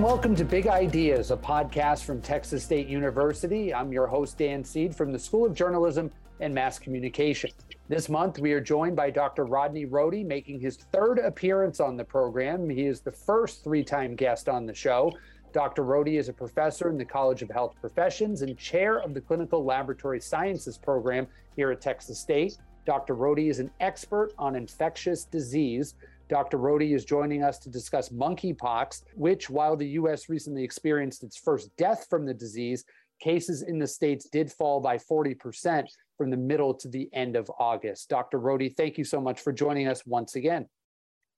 and welcome to Big Ideas, a podcast from Texas State University. I'm your host, Dan Seed from the School of Journalism and Mass Communication. This month, we are joined by Dr. Rodney Rohde, making his third appearance on the program. He is the first three time guest on the show. Dr. Rohde is a professor in the College of Health Professions and chair of the Clinical Laboratory Sciences program here at Texas State. Dr. Rohde is an expert on infectious disease. Dr. Rohde is joining us to discuss monkeypox, which, while the U.S. recently experienced its first death from the disease, cases in the states did fall by 40% from the middle to the end of August. Dr. Rohde, thank you so much for joining us once again.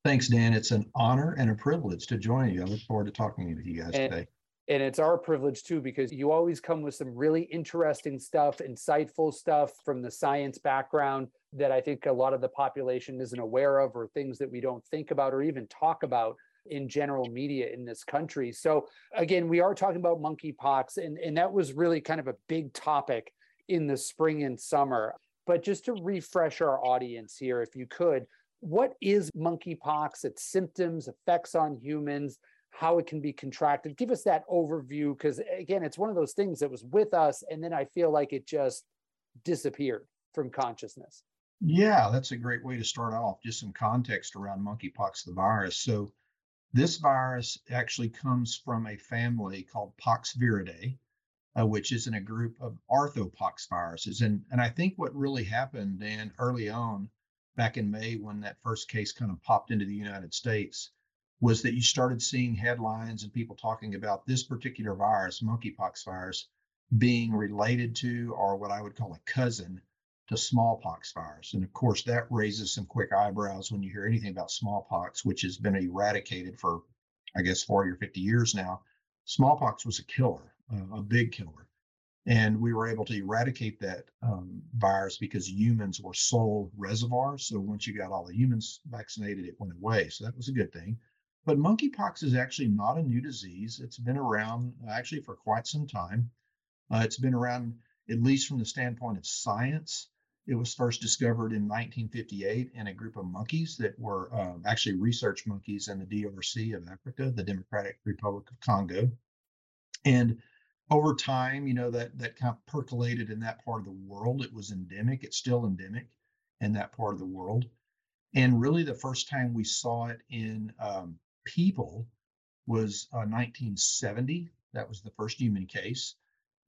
Thanks, Dan. It's an honor and a privilege to join you. I look forward to talking with you guys and, today. And it's our privilege too, because you always come with some really interesting stuff, insightful stuff from the science background that I think a lot of the population isn't aware of, or things that we don't think about or even talk about in general media in this country. So, again, we are talking about monkeypox, and, and that was really kind of a big topic in the spring and summer. But just to refresh our audience here, if you could, what is monkeypox, its symptoms, effects on humans, how it can be contracted? Give us that overview because, again, it's one of those things that was with us, and then I feel like it just disappeared from consciousness. Yeah, that's a great way to start off. Just some context around monkeypox, the virus. So, this virus actually comes from a family called Poxviridae, uh, which is in a group of orthopox viruses. And, and I think what really happened, Dan, early on back in May when that first case kind of popped into the United States was that you started seeing headlines and people talking about this particular virus, monkeypox virus, being related to or what I would call a cousin to smallpox virus. And of course, that raises some quick eyebrows when you hear anything about smallpox, which has been eradicated for, I guess, 40 or 50 years now. Smallpox was a killer, a big killer. And we were able to eradicate that um, virus because humans were sole reservoirs. So once you got all the humans vaccinated, it went away. So that was a good thing. But monkeypox is actually not a new disease. It's been around actually for quite some time. Uh, it's been around, at least from the standpoint of science. It was first discovered in 1958 in a group of monkeys that were uh, actually research monkeys in the DRC of Africa, the Democratic Republic of Congo. And over time, you know, that that kind of percolated in that part of the world. It was endemic. It's still endemic in that part of the world. And really, the first time we saw it in um, people was uh, 1970. That was the first human case.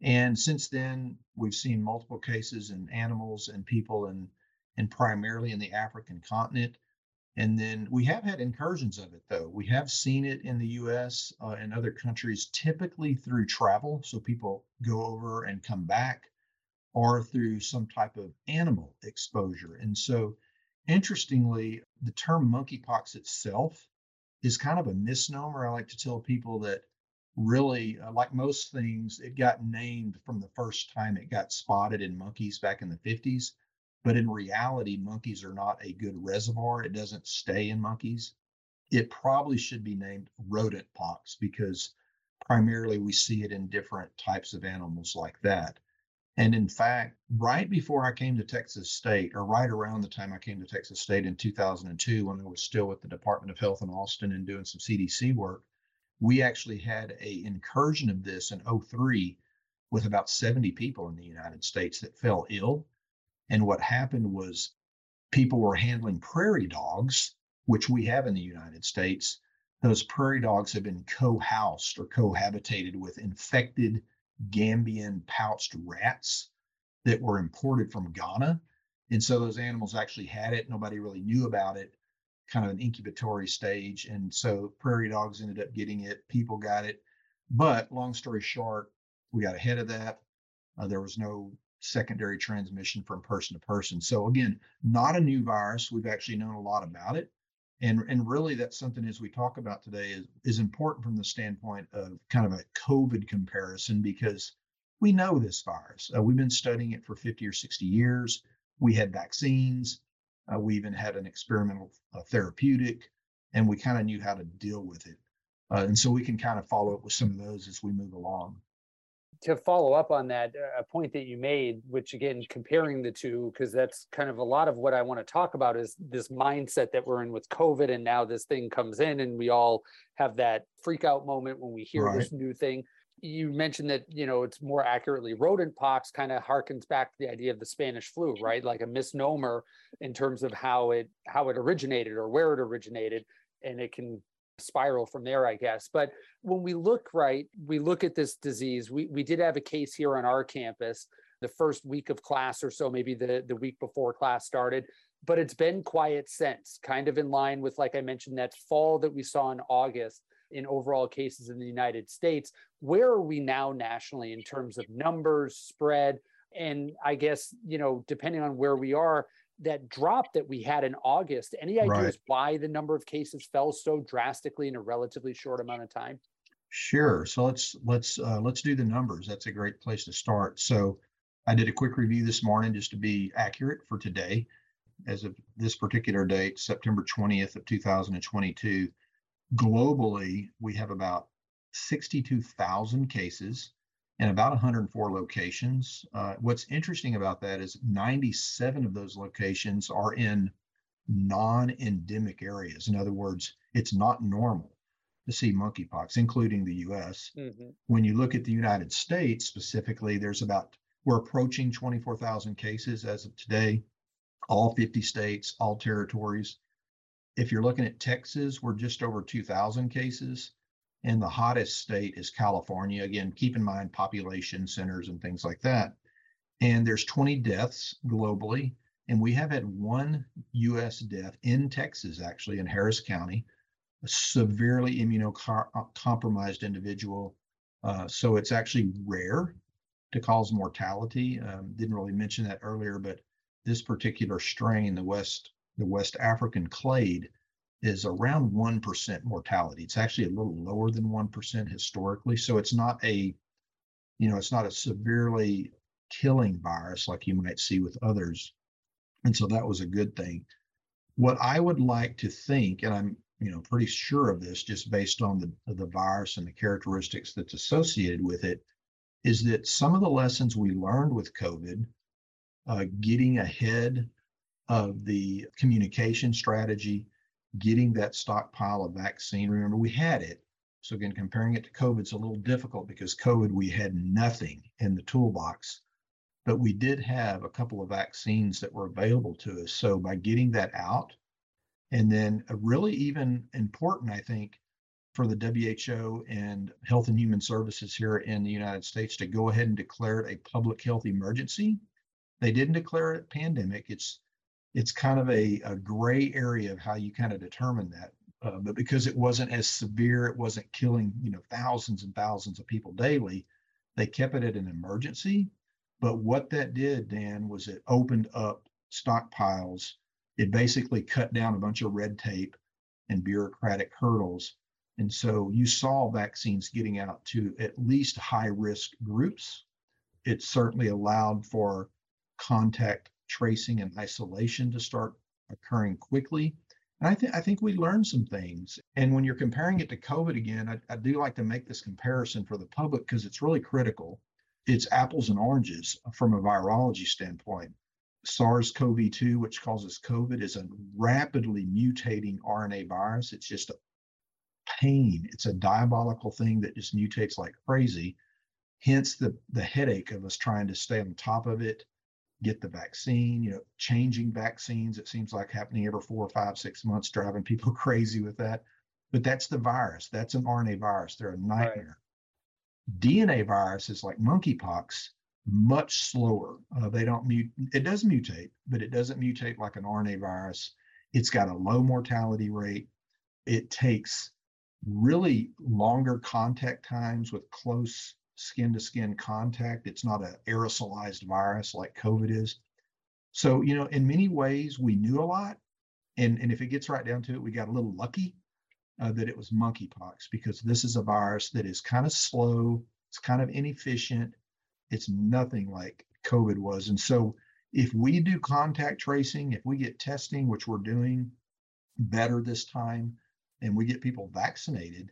And since then, we've seen multiple cases in animals and people, and and primarily in the African continent. And then we have had incursions of it, though. We have seen it in the US uh, and other countries, typically through travel. So people go over and come back, or through some type of animal exposure. And so, interestingly, the term monkeypox itself is kind of a misnomer. I like to tell people that really, uh, like most things, it got named from the first time it got spotted in monkeys back in the 50s. But in reality, monkeys are not a good reservoir. It doesn't stay in monkeys. It probably should be named rodent pox because primarily we see it in different types of animals like that. And in fact, right before I came to Texas State, or right around the time I came to Texas State in 2002, when I was still with the Department of Health in Austin and doing some CDC work, we actually had a incursion of this in 03 with about 70 people in the United States that fell ill and what happened was people were handling prairie dogs, which we have in the United States. Those prairie dogs have been co-housed or cohabitated with infected Gambian pouched rats that were imported from Ghana. And so those animals actually had it. Nobody really knew about it, kind of an incubatory stage. And so prairie dogs ended up getting it. People got it. But long story short, we got ahead of that. Uh, there was no secondary transmission from person to person. So again, not a new virus. We've actually known a lot about it. And, and really that's something as we talk about today is, is important from the standpoint of kind of a COVID comparison because we know this virus. Uh, we've been studying it for 50 or 60 years. We had vaccines. Uh, we even had an experimental uh, therapeutic, and we kind of knew how to deal with it. Uh, and so we can kind of follow up with some of those as we move along to follow up on that, uh, a point that you made, which again, comparing the two, because that's kind of a lot of what I want to talk about is this mindset that we're in with COVID. And now this thing comes in and we all have that freak out moment when we hear right. this new thing. You mentioned that, you know, it's more accurately rodent pox kind of harkens back to the idea of the Spanish flu, right? Like a misnomer in terms of how it how it originated or where it originated. And it can spiral from there, I guess. But when we look right, we look at this disease. We we did have a case here on our campus the first week of class or so, maybe the, the week before class started. But it's been quiet since, kind of in line with, like I mentioned, that fall that we saw in August in overall cases in the United States. Where are we now nationally in terms of numbers, spread? And I guess, you know, depending on where we are, that drop that we had in August, any ideas right. why the number of cases fell so drastically in a relatively short amount of time? Sure. So let's let's uh, let's do the numbers. That's a great place to start. So I did a quick review this morning just to be accurate for today. As of this particular date, September 20th of 2022, globally we have about 62,000 cases in about 104 locations. Uh, what's interesting about that is 97 of those locations are in non endemic areas. In other words, it's not normal to see monkeypox, including the US. Mm-hmm. When you look at the United States specifically, there's about, we're approaching 24,000 cases as of today, all 50 states, all territories. If you're looking at Texas, we're just over 2,000 cases and the hottest state is California. Again, keep in mind population centers and things like that. And there's 20 deaths globally, and we have had one U.S. death in Texas, actually in Harris County, a severely immunocompromised individual. Uh, so it's actually rare to cause mortality. Um, didn't really mention that earlier, but this particular strain, the West the West African clade, is around 1% mortality. It's actually a little lower than 1% historically. So it's not a, you know, it's not a severely killing virus like you might see with others. And so that was a good thing. What I would like to think, and I'm, you know, pretty sure of this just based on the, the virus and the characteristics that's associated with it, is that some of the lessons we learned with COVID, uh, getting ahead of the communication strategy, getting that stockpile of vaccine. Remember, we had it. So again, comparing it to COVID is a little difficult because COVID, we had nothing in the toolbox, but we did have a couple of vaccines that were available to us. So by getting that out, and then really even important, I think, for the WHO and Health and Human Services here in the United States to go ahead and declare it a public health emergency. They didn't declare it a pandemic. It's it's kind of a, a gray area of how you kind of determine that. Uh, but because it wasn't as severe, it wasn't killing you know thousands and thousands of people daily. They kept it at an emergency. But what that did, Dan, was it opened up stockpiles. It basically cut down a bunch of red tape and bureaucratic hurdles. And so you saw vaccines getting out to at least high risk groups. It certainly allowed for contact tracing and isolation to start occurring quickly. And I think I think we learned some things. And when you're comparing it to COVID again, I, I do like to make this comparison for the public because it's really critical. It's apples and oranges from a virology standpoint. SARS-CoV-2, which causes COVID, is a rapidly mutating RNA virus. It's just a pain. It's a diabolical thing that just mutates like crazy. Hence the the headache of us trying to stay on top of it get the vaccine, you know, changing vaccines. It seems like happening every four or five, six months, driving people crazy with that. But that's the virus. That's an RNA virus. They're a nightmare. Right. DNA viruses like monkeypox, much slower. Uh, they don't mute. It does mutate, but it doesn't mutate like an RNA virus. It's got a low mortality rate. It takes really longer contact times with close skin to skin contact. It's not an aerosolized virus like COVID is. So, you know, in many ways, we knew a lot. And, and if it gets right down to it, we got a little lucky uh, that it was monkeypox because this is a virus that is kind of slow, it's kind of inefficient, it's nothing like COVID was. And so, if we do contact tracing, if we get testing, which we're doing better this time, and we get people vaccinated,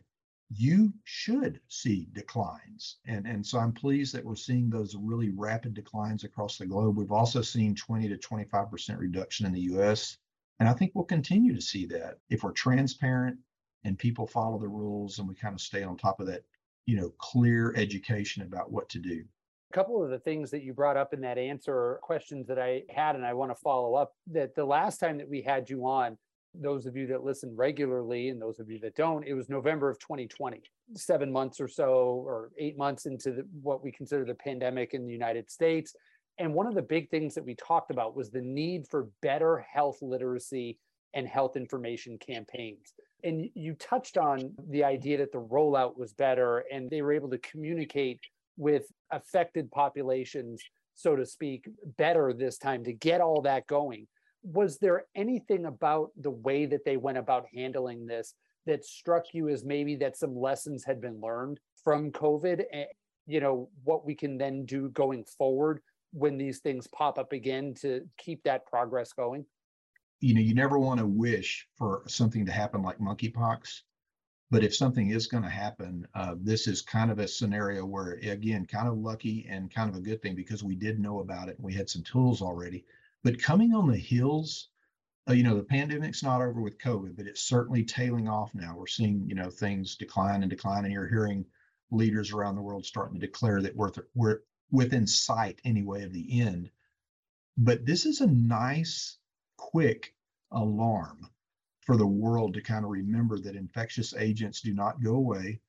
you should see declines. And, and so I'm pleased that we're seeing those really rapid declines across the globe. We've also seen 20 to 25% reduction in the US. And I think we'll continue to see that if we're transparent and people follow the rules and we kind of stay on top of that, you know, clear education about what to do. A couple of the things that you brought up in that answer are questions that I had, and I want to follow up that the last time that we had you on, those of you that listen regularly and those of you that don't, it was November of 2020, seven months or so, or eight months into the, what we consider the pandemic in the United States. And one of the big things that we talked about was the need for better health literacy and health information campaigns. And you touched on the idea that the rollout was better and they were able to communicate with affected populations, so to speak, better this time to get all that going was there anything about the way that they went about handling this that struck you as maybe that some lessons had been learned from COVID and you know what we can then do going forward when these things pop up again to keep that progress going? You know, you never want to wish for something to happen like monkeypox, but if something is going to happen, uh, this is kind of a scenario where, again, kind of lucky and kind of a good thing because we did know about it and we had some tools already but coming on the heels, uh, you know, the pandemic's not over with COVID, but it's certainly tailing off now. We're seeing, you know, things decline and decline, and you're hearing leaders around the world starting to declare that we're, we're within sight anyway of the end. But this is a nice, quick alarm for the world to kind of remember that infectious agents do not go away.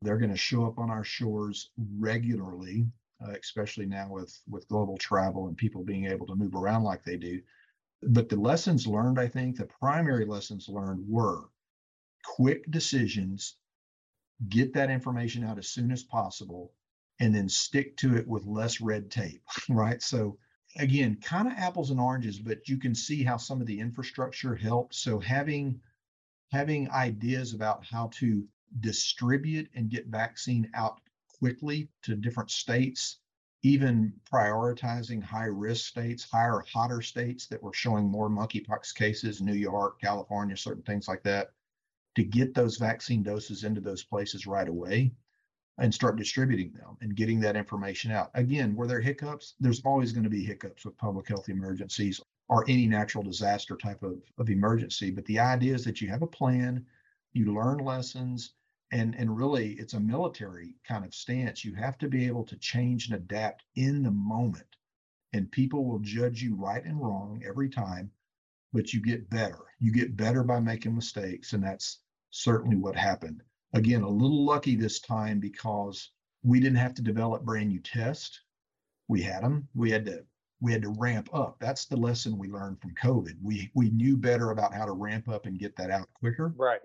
They're going to show up on our shores regularly Uh, especially now with with global travel and people being able to move around like they do. But the lessons learned, I think, the primary lessons learned were quick decisions, get that information out as soon as possible, and then stick to it with less red tape, right? So again, kind of apples and oranges, but you can see how some of the infrastructure helped. So having having ideas about how to distribute and get vaccine out quickly to different states, even prioritizing high risk states, higher, hotter states that were showing more monkeypox cases, New York, California, certain things like that, to get those vaccine doses into those places right away and start distributing them and getting that information out. Again, were there hiccups? There's always going to be hiccups with public health emergencies or any natural disaster type of, of emergency. But the idea is that you have a plan, you learn lessons, and and really it's a military kind of stance. You have to be able to change and adapt in the moment and people will judge you right and wrong every time but you get better. You get better by making mistakes and that's certainly what happened. Again a little lucky this time because we didn't have to develop brand new tests. We had them we had to we had to ramp up. That's the lesson we learned from covid. We we knew better about how to ramp up and get that out quicker. Right.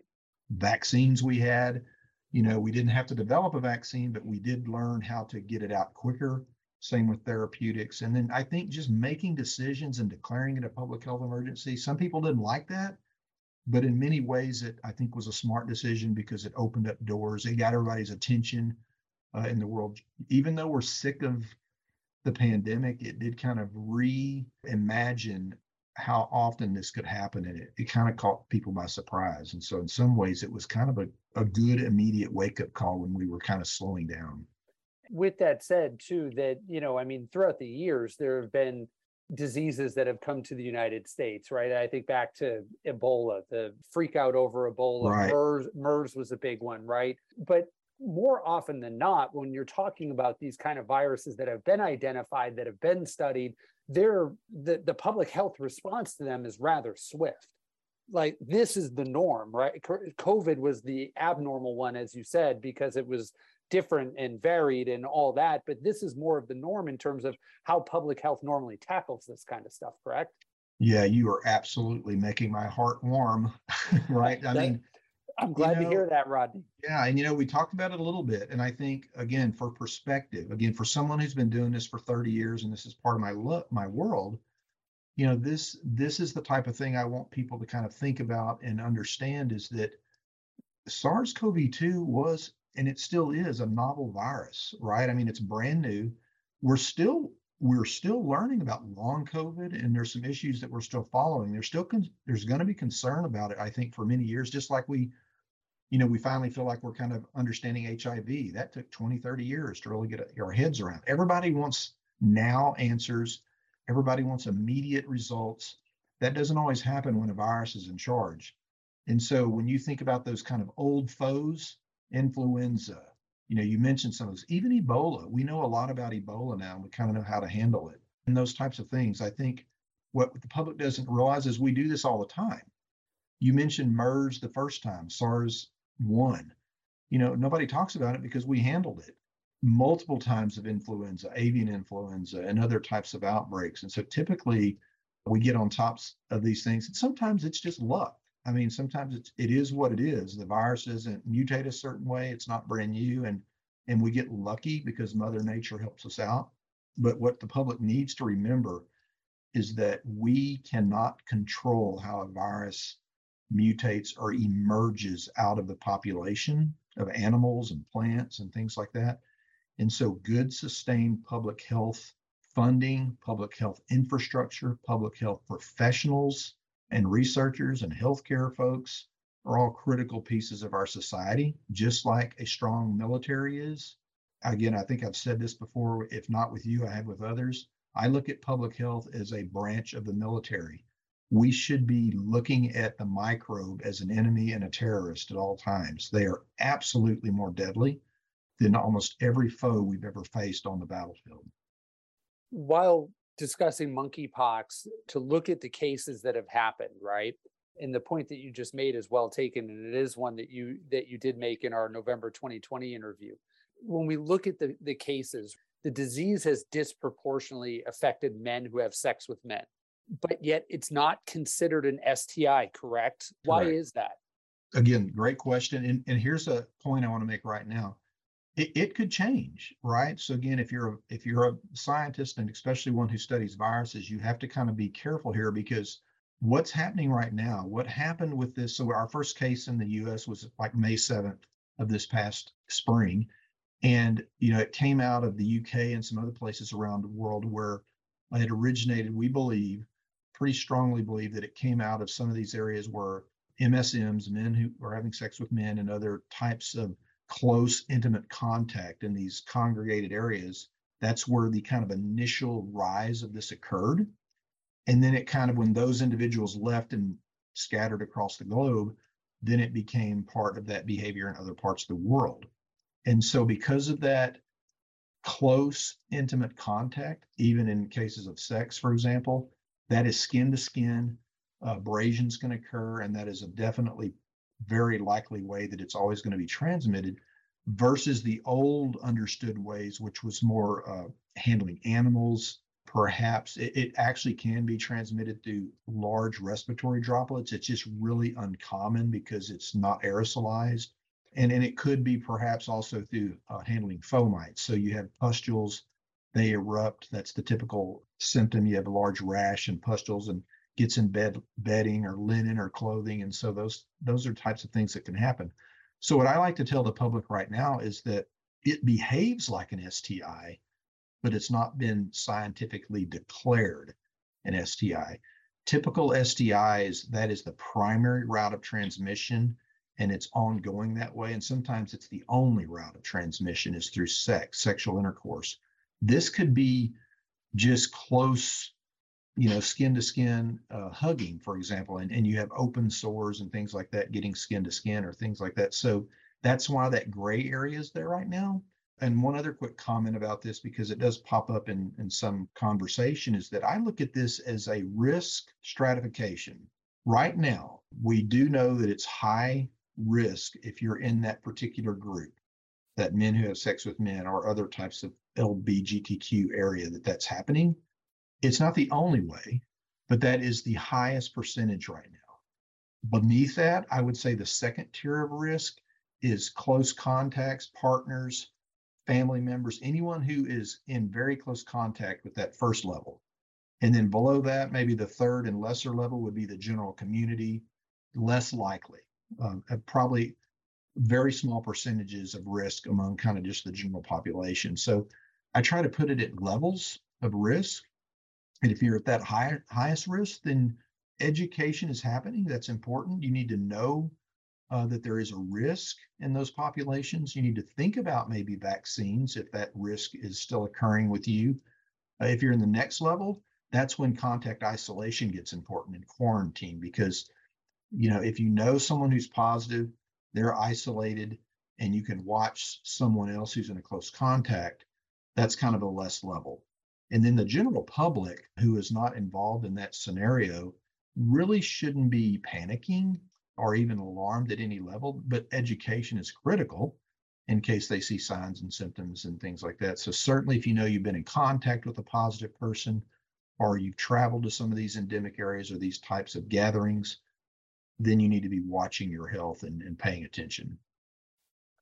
Vaccines we had. You know, we didn't have to develop a vaccine, but we did learn how to get it out quicker. Same with therapeutics. And then I think just making decisions and declaring it a public health emergency. Some people didn't like that, but in many ways, it I think was a smart decision because it opened up doors. It got everybody's attention uh, in the world. Even though we're sick of the pandemic, it did kind of reimagine how often this could happen and it, it kind of caught people by surprise. And so in some ways it was kind of a, a good immediate wake up call when we were kind of slowing down. With that said too that you know i mean throughout the years there have been diseases that have come to the united states right? I think back to ebola the freak out over ebola. Right. MERS, MERS was a big one right? But more often than not when you're talking about these kind of viruses that have been identified that have been studied they're the, the public health response to them is rather swift. Like this is the norm right? Covid was the abnormal one as you said because it was different and varied and all that but this is more of the norm in terms of how public health normally tackles this kind of stuff correct? Yeah you are absolutely making my heart warm right? I mean I'm glad you know, to hear that, Rodney. Yeah, and you know, we talked about it a little bit, and I think again, for perspective, again, for someone who's been doing this for 30 years, and this is part of my look, my world, you know, this this is the type of thing I want people to kind of think about and understand is that SARS-CoV-2 was, and it still is, a novel virus, right? I mean, it's brand new. We're still we're still learning about long COVID, and there's some issues that we're still following. There's still con- there's going to be concern about it, I think, for many years, just like we you know, we finally feel like we're kind of understanding HIV. That took 20, 30 years to really get our heads around. Everybody wants now answers. Everybody wants immediate results. That doesn't always happen when a virus is in charge. And so when you think about those kind of old foes, influenza, you know, you mentioned some of those, even Ebola. We know a lot about Ebola now, and we kind of know how to handle it. And those types of things. I think what the public doesn't realize is we do this all the time. You mentioned MERS the first time, SARS one. You know, nobody talks about it because we handled it multiple times of influenza, avian influenza, and other types of outbreaks. And so typically we get on tops of these things. And sometimes it's just luck. I mean, sometimes it's it is what it is. The virus doesn't mutate a certain way. It's not brand new, and and we get lucky because Mother Nature helps us out. But what the public needs to remember is that we cannot control how a virus mutates or emerges out of the population of animals and plants and things like that. And so, good, sustained public health funding, public health infrastructure, public health professionals and researchers and healthcare folks are all critical pieces of our society, just like a strong military is. Again, I think I've said this before, if not with you, I have with others. I look at public health as a branch of the military we should be looking at the microbe as an enemy and a terrorist at all times. They are absolutely more deadly than almost every foe we've ever faced on the battlefield. While discussing monkeypox, to look at the cases that have happened, right? And the point that you just made is well taken, and it is one that you that you did make in our November 2020 interview. When we look at the, the cases, the disease has disproportionately affected men who have sex with men but yet it's not considered an STI, correct? Why correct. is that? Again, great question. And, and here's a point I want to make right now. It, it could change, right? So again, if you're a, if you're a scientist and especially one who studies viruses, you have to kind of be careful here because what's happening right now, what happened with this? So our first case in the U.S. was like May 7th of this past spring, and you know it came out of the UK and some other places around the world where it originated, we believe, pretty strongly believe that it came out of some of these areas where MSMs, men who are having sex with men, and other types of close, intimate contact in these congregated areas. That's where the kind of initial rise of this occurred. And then it kind of, when those individuals left and scattered across the globe, then it became part of that behavior in other parts of the world. And so, because of that close, intimate contact, even in cases of sex, for example, that is skin to skin. Abrasions can occur, and that is a definitely very likely way that it's always going to be transmitted versus the old understood ways, which was more uh, handling animals. Perhaps it, it, actually can be transmitted through large respiratory droplets. It's just really uncommon because it's not aerosolized. And, and it could be perhaps also through uh, handling fomites. So you have pustules they erupt. That's the typical symptom. You have a large rash and pustules and gets in bed bedding or linen or clothing. And so those those are types of things that can happen. So what I like to tell the public right now is that it behaves like an STI, but it's not been scientifically declared an STI. Typical STIs, that is the primary route of transmission and it's ongoing that way. And sometimes it's the only route of transmission is through sex, sexual intercourse. This could be just close, you know, skin to skin uh, hugging, for example, and, and you have open sores and things like that, getting skin to skin or things like that. So that's why that gray area is there right now. And one other quick comment about this, because it does pop up in, in some conversation, is that I look at this as a risk stratification. Right now, we do know that it's high risk if you're in that particular group, that men who have sex with men or other types of LBGTQ area that that's happening. It's not the only way, but that is the highest percentage right now. Beneath that, I would say the second tier of risk is close contacts, partners, family members, anyone who is in very close contact with that first level. And then below that, maybe the third and lesser level would be the general community, less likely. Um, probably very small percentages of risk among kind of just the general population. So I try to put it at levels of risk. And if you're at that high, highest risk, then education is happening. That's important. You need to know uh, that there is a risk in those populations. You need to think about maybe vaccines if that risk is still occurring with you. Uh, if you're in the next level, that's when contact isolation gets important in quarantine because you know if you know someone who's positive they're isolated and you can watch someone else who's in a close contact that's kind of a less level. And then the general public who is not involved in that scenario really shouldn't be panicking or even alarmed at any level but education is critical in case they see signs and symptoms and things like that. So certainly if you know you've been in contact with a positive person or you've traveled to some of these endemic areas or these types of gatherings, then you need to be watching your health and, and paying attention.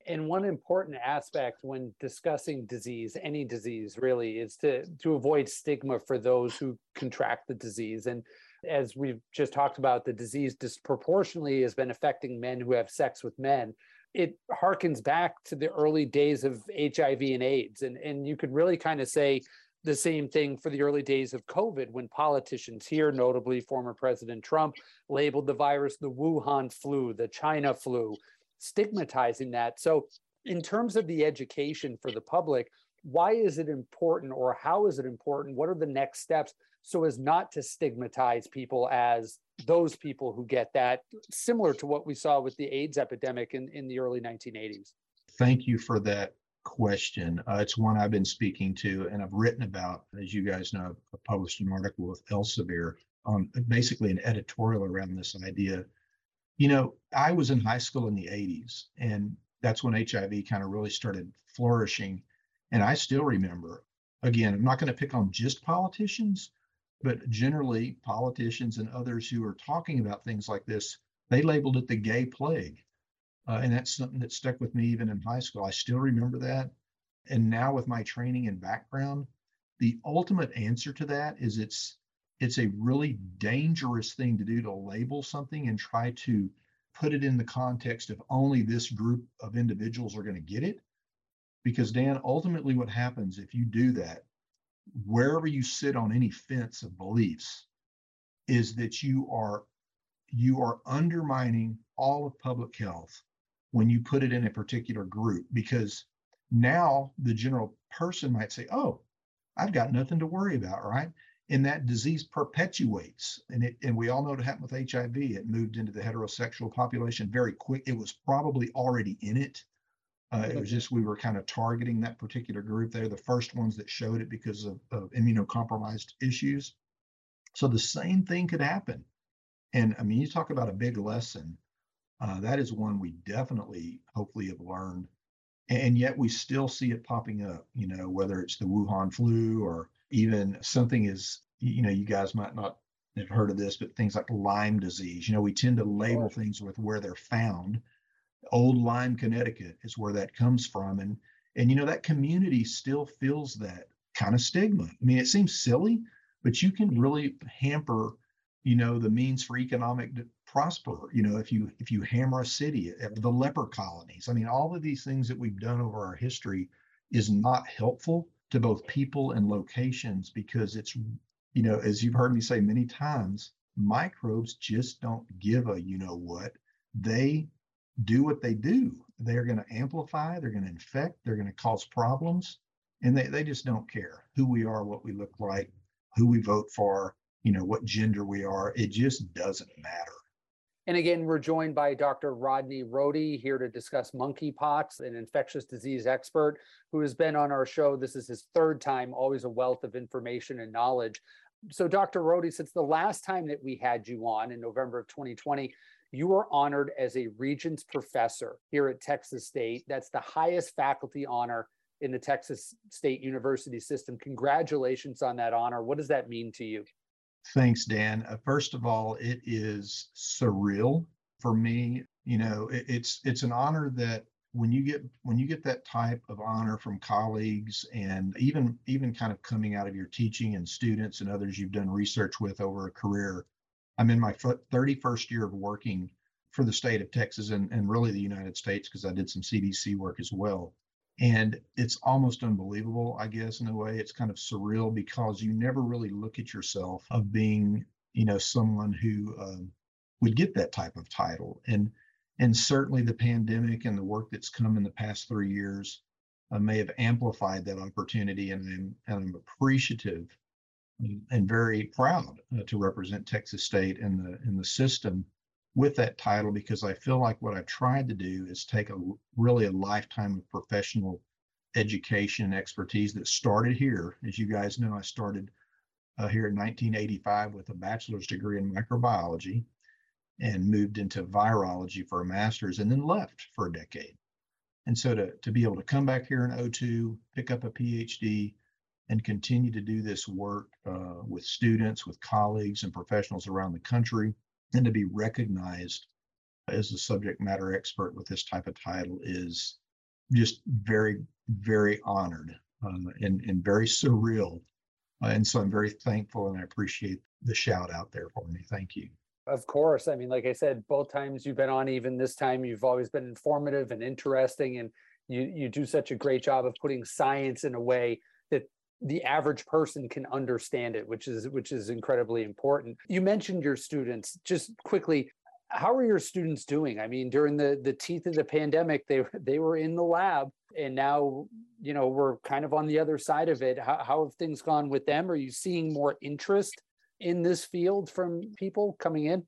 And one important aspect when discussing disease, any disease really, is to, to avoid stigma for those who contract the disease. And as we've just talked about, the disease disproportionately has been affecting men who have sex with men. It harkens back to the early days of HIV and AIDS. And, and you could really kind of say the same thing for the early days of COVID when politicians here, notably former President Trump, labeled the virus the Wuhan flu, the China flu, stigmatizing that. So, in terms of the education for the public, why is it important or how is it important? What are the next steps so as not to stigmatize people as those people who get that, similar to what we saw with the AIDS epidemic in, in the early 1980s? Thank you for that question. Uh, it's one I've been speaking to and I've written about. As you guys know, I've published an article with Elsevier on basically an editorial around this idea. You know, I was in high school in the 80s, and that's when HIV kind of really started flourishing. And I still remember, again, I'm not going to pick on just politicians, but generally politicians and others who are talking about things like this, they labeled it the gay plague. Uh, and that's something that stuck with me even in high school. I still remember that. And now with my training and background, the ultimate answer to that is it's it's a really dangerous thing to do to label something and try to put it in the context of only this group of individuals are going to get it. Because Dan, ultimately what happens if you do that, wherever you sit on any fence of beliefs, is that you are you are undermining all of public health when you put it in a particular group because now the general person might say, "Oh, I've got nothing to worry about," right? And that disease perpetuates, and it and we all know what happened with HIV. It moved into the heterosexual population very quick. It was probably already in it. Uh, it was just we were kind of targeting that particular group. They're the first ones that showed it because of, of immunocompromised issues. So the same thing could happen. And I mean, you talk about a big lesson uh, that is one we definitely, hopefully, have learned. And yet we still see it popping up, you know, whether it's the Wuhan flu or even something is, you know, you guys might not have heard of this, but things like Lyme disease. You know, we tend to label things with where they're found. Old Lyme, Connecticut is where that comes from. And and you know, that community still feels that kind of stigma. I mean, it seems silly, but you can really hamper, you know, the means for economic prosper you know if you if you hammer a city uh, the leper colonies. I mean all of these things that we've done over our history is not helpful to both people and locations because it's you know as you've heard me say many times microbes just don't give a you know what. They do what they do. They're going to amplify they're going to infect they're going to cause problems and they, they just don't care who we are what we look like who we vote for you know what gender we are. It just doesn't matter and again, we're joined by Dr. Rodney Rohde here to discuss monkeypox, an infectious disease expert who has been on our show. This is his third time, always a wealth of information and knowledge. So, Dr. Rohde, since the last time that we had you on in November of 2020, you were honored as a Regents Professor here at Texas State. That's the highest faculty honor in the Texas State University system. Congratulations on that honor. What does that mean to you? Thanks, Dan. Uh, first of all, it is surreal for me. You know, it, it's it's an honor that when you get when you get that type of honor from colleagues and even even kind of coming out of your teaching and students and others you've done research with over a career. I'm in my 31st year of working for the state of Texas and, and really the United States because I did some CDC work as well. And it's almost unbelievable, I guess, in a way. It's kind of surreal because you never really look at yourself of being, you know, someone who um, would get that type of title. And And certainly the pandemic and the work that's come in the past three years uh, may have amplified that opportunity. And I'm, and I'm appreciative and very proud uh, to represent Texas State in the in the system with that title because I feel like what I've tried to do is take a really a lifetime of professional education and expertise that started here. As you guys know, I started uh, here in 1985 with a bachelor's degree in microbiology and moved into virology for a master's and then left for a decade. And so to, to be able to come back here in 02, pick up a PhD, and continue to do this work uh, with students, with colleagues, and professionals around the country, and to be recognized as a subject matter expert with this type of title is just very, very honored uh, and, and very surreal. Uh, and so I'm very thankful and I appreciate the shout out there for me. Thank you. Of course. I mean, like I said, both times you've been on, even this time, you've always been informative and interesting. And you, you do such a great job of putting science in a way the average person can understand it which is which is incredibly important. You mentioned your students. Just quickly how are your students doing? I mean during the the teeth of the pandemic they they were in the lab and now you know we're kind of on the other side of it. How, how have things gone with them? Are you seeing more interest in this field from people coming in?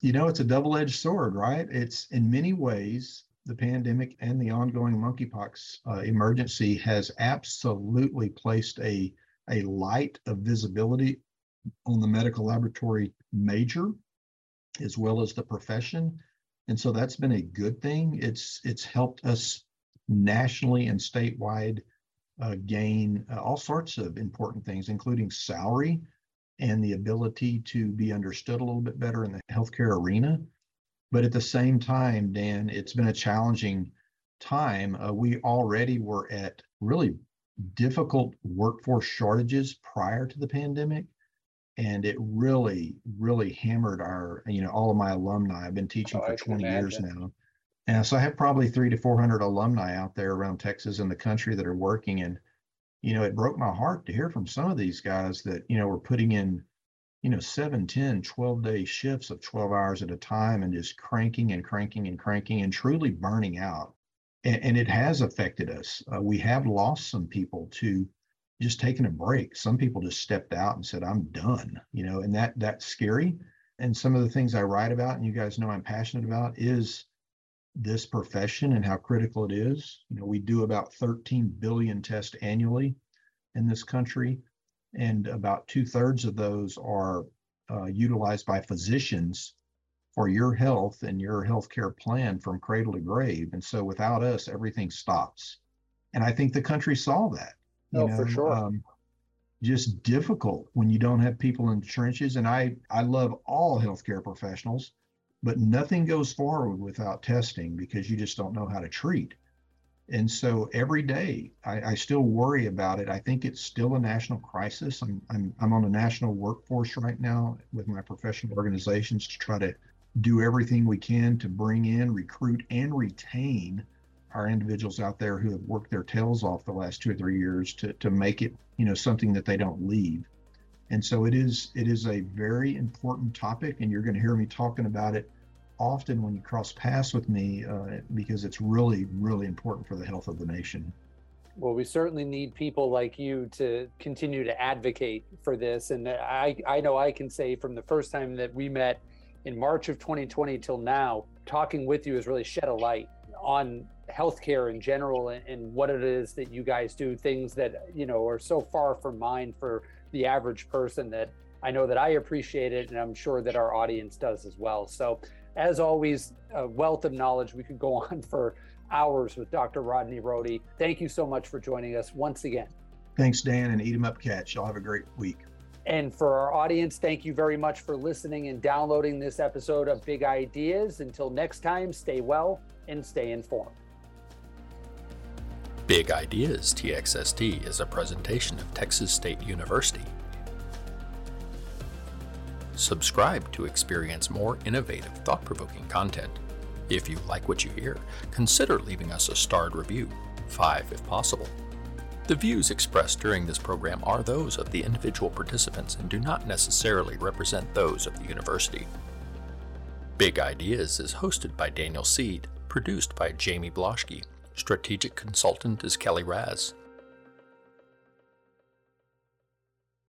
You know it's a double-edged sword right? It's in many ways the pandemic and the ongoing monkeypox uh, emergency has absolutely placed a, a light of visibility on the medical laboratory major as well as the profession. And so that's been a good thing. It's it's helped us nationally and statewide uh, gain uh, all sorts of important things, including salary and the ability to be understood a little bit better in the healthcare arena. But at the same time, Dan, it's been a challenging time. Uh, we already were at really difficult workforce shortages prior to the pandemic. And it really, really hammered our, you know, all of my alumni. I've been teaching oh, for 20 years now. And so I have probably three to 400 alumni out there around Texas and the country that are working. And, you know, it broke my heart to hear from some of these guys that, you know, were putting in you know, 7, 10, 12 day shifts of 12 hours at a time and just cranking and cranking and cranking and truly burning out. And, and it has affected us. Uh, we have lost some people to just taking a break. Some people just stepped out and said, I'm done, you know, and that that's scary. And some of the things I write about, and you guys know I'm passionate about, is this profession and how critical it is. You know, we do about 13 billion tests annually in this country and about two thirds of those are uh, utilized by physicians for your health and your healthcare plan from cradle to grave. And so without us, everything stops. And I think the country saw that. You oh, know, for sure. Um, just difficult when you don't have people in the trenches. And I, I love all healthcare professionals, but nothing goes forward without testing because you just don't know how to treat. And so every day I, I, still worry about it. I think it's still a national crisis. I'm, I'm, I'm on a national workforce right now with my professional organizations to try to do everything we can to bring in, recruit, and retain our individuals out there who have worked their tails off the last two or three years to, to make it, you know, something that they don't leave. And so it is it is a very important topic, and you're going to hear me talking about it often when you cross paths with me uh, because it's really, really important for the health of the nation. Well, we certainly need people like you to continue to advocate for this. And I, I know I can say from the first time that we met in March of 2020 till now, talking with you has really shed a light on healthcare in general and, and what it is that you guys do, things that, you know, are so far from mine for the average person that I know that I appreciate it. And I'm sure that our audience does as well. So as always, a wealth of knowledge. We could go on for hours with Dr. Rodney Rohde. Thank you so much for joining us once again. Thanks, Dan, and eat 'em up, Cats. Y'all have a great week. And for our audience, thank you very much for listening and downloading this episode of Big Ideas. Until next time, stay well and stay informed. Big Ideas TXST is a presentation of Texas State University. Subscribe to experience more innovative, thought provoking content. If you like what you hear, consider leaving us a starred review, five if possible. The views expressed during this program are those of the individual participants and do not necessarily represent those of the university. Big Ideas is hosted by Daniel Seed, produced by Jamie Bloschke. Strategic consultant is Kelly Raz.